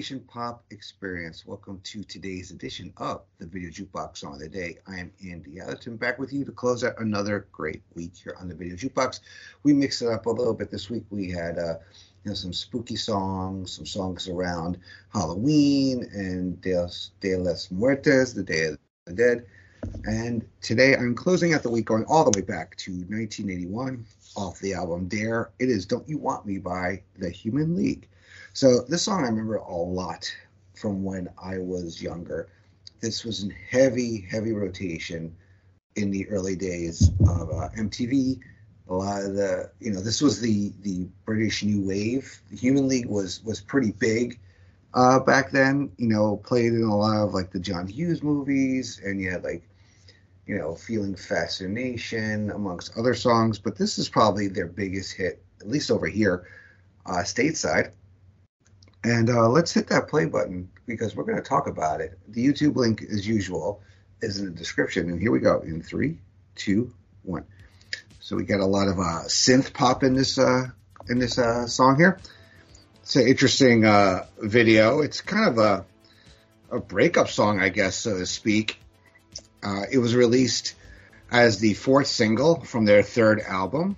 Pop Experience. Welcome to today's edition of the Video Jukebox Song of the Day. I am Andy Atherton back with you to close out another great week here on the Video Jukebox. We mixed it up a little bit this week. We had uh, you know, some spooky songs, some songs around Halloween and De, de las Muertes, the Day of the Dead. And today I'm closing out the week going all the way back to 1981 off the album Dare. It is Don't You Want Me by The Human League. So this song I remember a lot from when I was younger. This was in heavy, heavy rotation in the early days of uh, MTV a lot of the you know this was the the British New Wave. The Human League was was pretty big uh, back then. You know, played in a lot of like the John Hughes movies, and you had like you know Feeling Fascination amongst other songs. But this is probably their biggest hit, at least over here, uh, stateside. And uh, let's hit that play button because we're going to talk about it. The YouTube link, as usual, is in the description. And here we go in three, two, one. So we got a lot of uh, synth pop in this uh, in this uh, song here. It's an interesting uh, video. It's kind of a a breakup song, I guess, so to speak. Uh, it was released as the fourth single from their third album.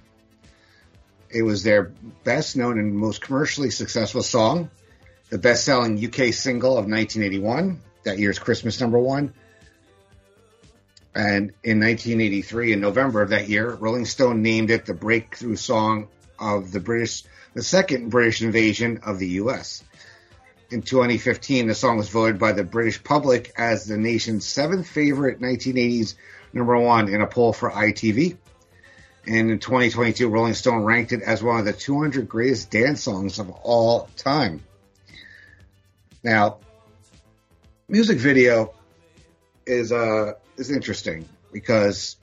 It was their best known and most commercially successful song, the best selling UK single of 1981, that year's Christmas number one, and in 1983, in November of that year, Rolling Stone named it the breakthrough song of the British, the second British invasion of the U.S. In 2015, the song was voted by the British public as the nation's seventh favorite 1980s number one in a poll for ITV. And in 2022, Rolling Stone ranked it as one of the 200 greatest dance songs of all time. Now, music video is uh is interesting because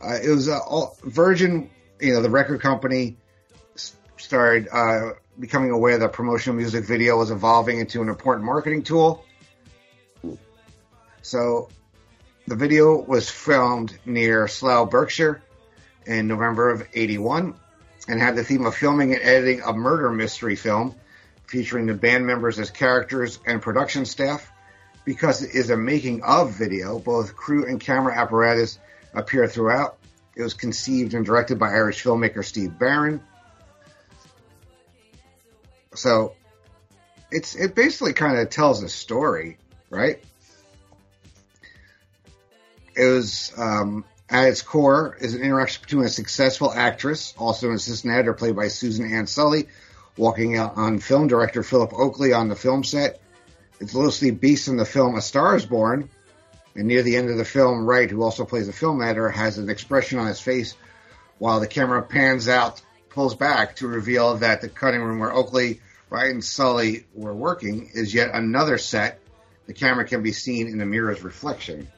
uh, it was uh, all, Virgin, you know, the record company started uh, becoming aware that promotional music video was evolving into an important marketing tool. So the video was filmed near Slough, Berkshire in November of 81 and had the theme of filming and editing a murder mystery film featuring the band members as characters and production staff because it is a making of video. Both crew and camera apparatus appear throughout. It was conceived and directed by Irish filmmaker Steve Barron. So it's it basically kind of tells a story, right? It was um, at its core is an interaction between a successful actress, also an assistant editor played by Susan Ann Sulley, walking out on film director Philip Oakley on the film set, it's loosely based on the film A Star is Born. And near the end of the film, Wright, who also plays the film editor, has an expression on his face while the camera pans out, pulls back to reveal that the cutting room where Oakley, Wright, and Sulley were working is yet another set. The camera can be seen in the mirror's reflection.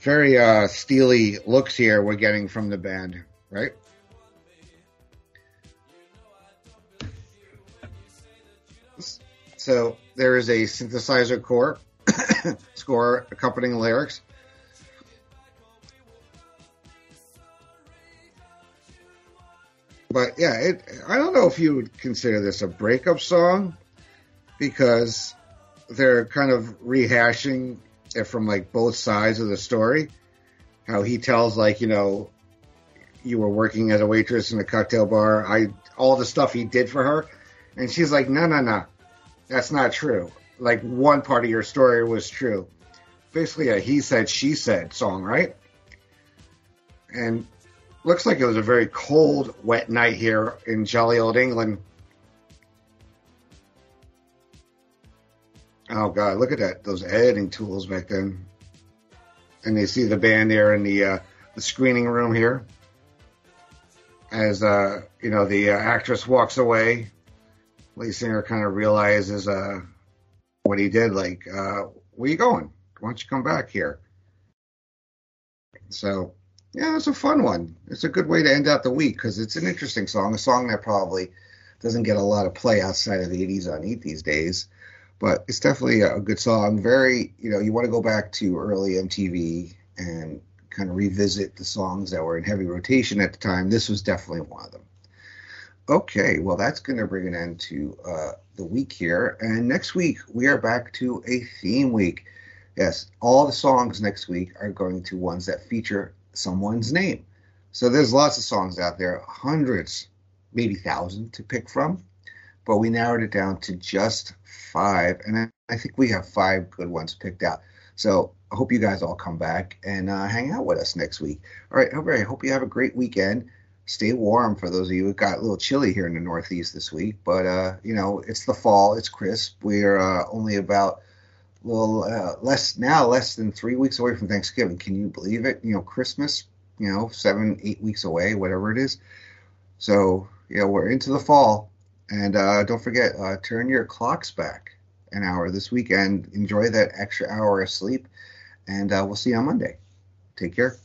Very uh, steely looks here we're getting from the band, right? So there is a synthesizer core score accompanying lyrics. But yeah, it, I don't know if you would consider this a breakup song because they're kind of rehashing it from like both sides of the story. How he tells like, you know, you were working as a waitress in a cocktail bar. I all the stuff he did for her, and she's like, no, no, no. That's not true. Like one part of your story was true. Basically, a he said, she said song, right? And looks like it was a very cold, wet night here in jolly old England. Oh god, look at that! Those editing tools back then. And they see the band there in the uh, the screening room here. As uh, you know, the uh, actress walks away lead singer kind of realizes uh, what he did, like, uh, where you going? Why don't you come back here? So, yeah, it's a fun one. It's a good way to end out the week because it's an interesting song, a song that probably doesn't get a lot of play outside of the 80s on Eat these days. But it's definitely a good song. Very, you know, you want to go back to early MTV and kind of revisit the songs that were in heavy rotation at the time. This was definitely one of them. Okay, well, that's going to bring an end to uh, the week here. And next week, we are back to a theme week. Yes, all the songs next week are going to ones that feature someone's name. So there's lots of songs out there, hundreds, maybe thousand to pick from. But we narrowed it down to just five. And I think we have five good ones picked out. So I hope you guys all come back and uh, hang out with us next week. All right, I hope you have a great weekend stay warm for those of you. It got a little chilly here in the Northeast this week, but uh, you know it's the fall. It's crisp. We're uh, only about well uh, less now, less than three weeks away from Thanksgiving. Can you believe it? You know, Christmas. You know, seven, eight weeks away, whatever it is. So yeah, we're into the fall, and uh, don't forget, uh, turn your clocks back an hour this weekend. Enjoy that extra hour of sleep, and uh, we'll see you on Monday. Take care.